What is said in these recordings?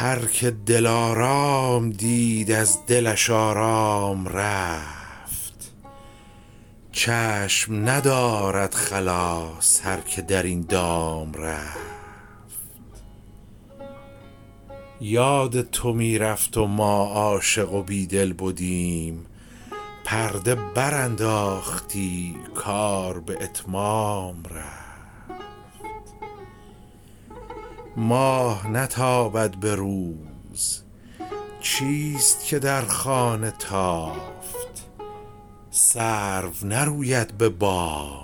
هر که دلارام دید از دلش آرام رفت. چشم ندارد خلاص هر که در این دام رفت. یاد تو می رفت و ما عاشق و بیدل بدیم پرده برانداختی کار به اتمام رفت. ماه نتابد به روز. چیست که در خانه تافت؟ سرو نروید به بام.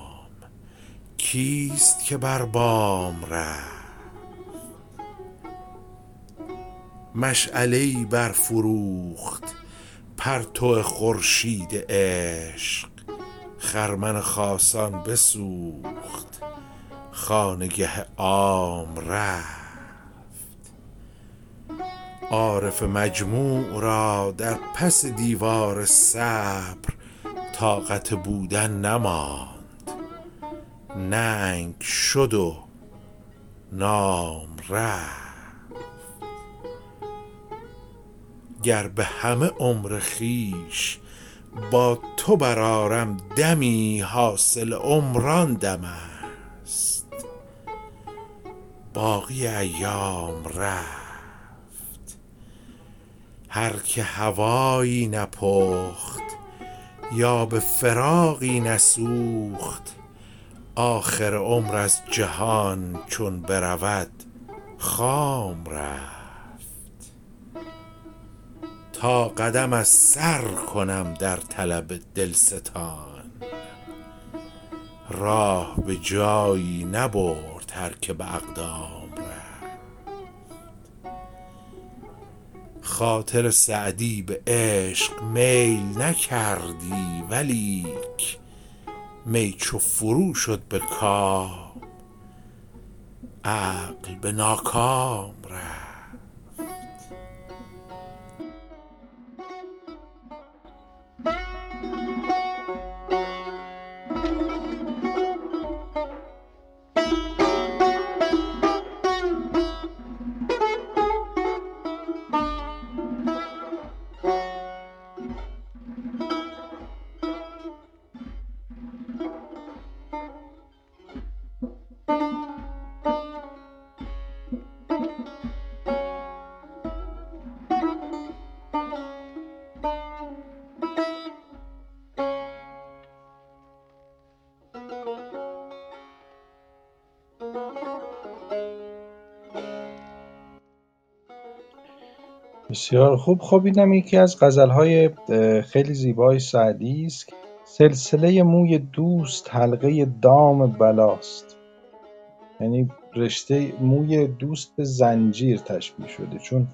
کیست که بر بام رفت؟ ای برفروخت پرتو خورشید عشق. خرمن خاصان بسوخت خانگه عام رفت. عارف مجموع را در پس دیوار صبر طاقت بودن نماند. ننگ شد و نام رفت. گر به همه عمر خویش با تو برآرم دمی حاصل عمر آن دم است. باقی ایام رفت. هر که هوایی نپخت یا به فراقی نسوخت آخر عمر از جهان چون برود خام رفت. تا قدم از سر کنم در طلب دلستان راه به جایی نبرد هر که به اقدام رفت. خاطر سعدی به عشق میل نکردی ولیک می چو فرو شد به کام عقل به ناکام رفت. بسیار خوب. خب اینم یکی از غزلهای خیلی زیبای سعدی است. سلسله موی دوست حلقه دام بلاست. یعنی رشته موی دوست به زنجیر تشبیه شده. چون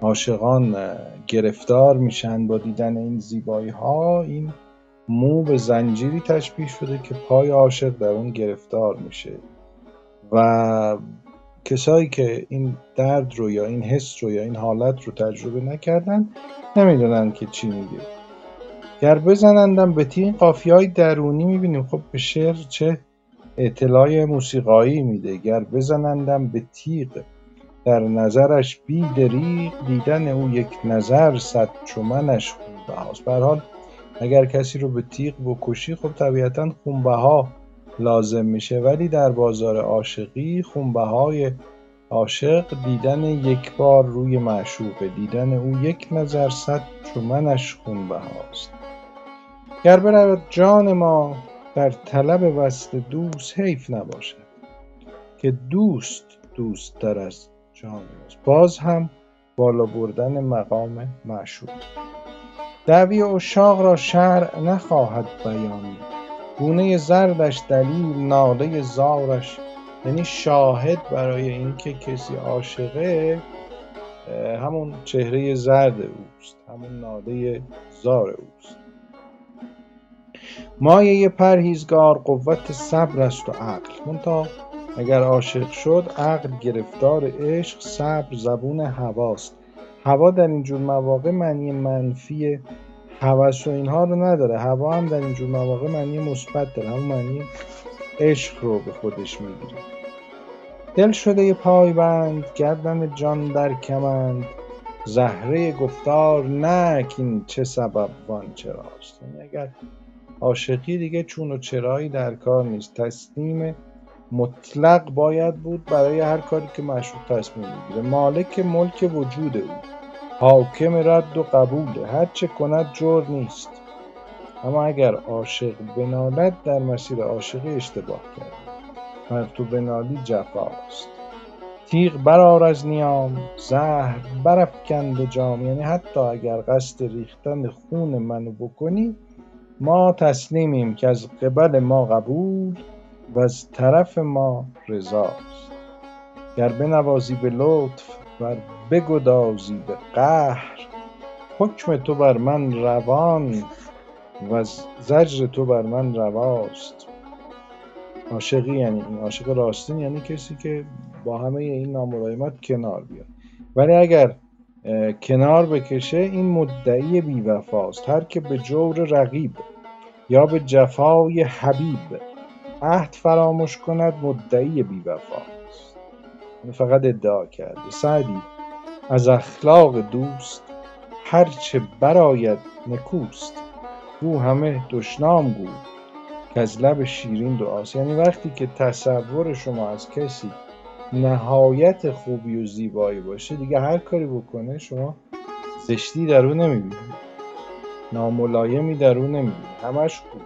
عاشقان گرفتار میشن با دیدن این زیبایی ها این مو به زنجیری تشبیه شده که پای عاشق در اون گرفتار میشه. و کسایی که این درد رو یا این حس رو یا این حالت رو تجربه نکردن نمی‌دونن که چی میگه. گر بزنندم به تین قافیه های درونی می‌بینیم. خب به شعر چه اطلاع موسیقایی میده. گر بزنندم به تیغ در نظرش بی دریغ دیدن او یک نظر صد چومنش خونبهاست. به حال اگر کسی رو به تیغ بکشی خب طبیعتا خونبها لازم میشه. ولی در بازار عاشقی خونبهای عاشق دیدن یک بار روی معشوقه. دیدن او یک نظر صد چو منش خونبهاست. گر برود جان ما در طلب وصل دوست حیف نباشد که دوست دوستتر از جان ماست. باز هم بالا بردن مقام معشوق. دعوی عشاق را شرع نخواهد بیانید. گونه زردش دلیل ناله زارش. یعنی شاهد برای اینکه کسی عاشقه همون چهره زرد اوست همون ناله زار اوست. مایه پرهیزگار قوت صبر است و عقل. منتها اگر عاشق شد عقل گرفتار عشق صبر زبون هواست. هوا در اینجور مواقع معنی منفی هوس و اینها رو نداره. هوا هم در اینجور مواقع معنی مثبت داره. همون معنی عشق رو به خودش می‌گیره دل شده پایبند گردن جان در کمند. زهره گفتار نه این چه سبب وان چراست. یعنی اگر عاشقی دیگه چون و چرایی در کار نیست. تسلیم مطلق باید بود برای هر کاری که مشروط تصمیم می‌گیره. مالک ملک وجود او. حاکم رد و هر چه کند جور نیست. اما اگر عاشق بنالد در مسیر عاشقی اشتباه کرد. تو بنالی جفاست. تیغ برآر از نیام زهر برافکن به جام. یعنی حتی اگر قصد ریختن خون منو بکنی ما تسلیمیم که از قبل ما قبول و از طرف ما رضاست. گر بنوازی به لطف ور بگدازی به قهر. حکم تو بر من روان وز زجر تو بر من رواست. عاشقی یعنی این عاشق راستین یعنی کسی که با همه این ناملایمات کنار بیاد. ولی اگر کنار بکشه این مدعی بیوفاست. هر که به جور رقیب یا به جفای حبیب عهد فراموش کند مدعی بیوفاست. فقط ادعا کرده سعدی از اخلاق دوست هرچه برآید نکوست. گو همه دشنام گو کز لب شیرین دعاست. یعنی وقتی که تصور شما از کسی نهایت خوبی و زیبایی باشه دیگه هر کاری بکنه شما زشتی در او نمی‌بینید. ناملایمی در او نمی‌بینید. همش خوبه.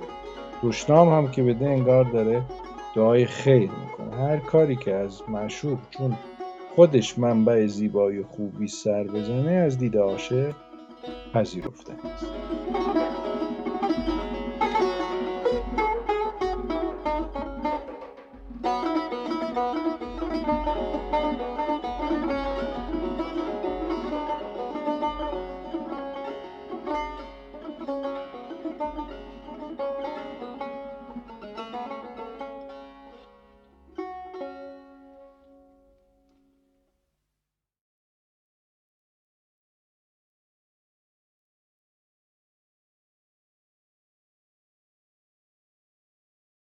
دشنام هم که بده انگار داره دعای خیر هر کاری که از معشوق چون خودش منبع زیبایی خوبی سر بزنه از دید عاشق پذیرفته است.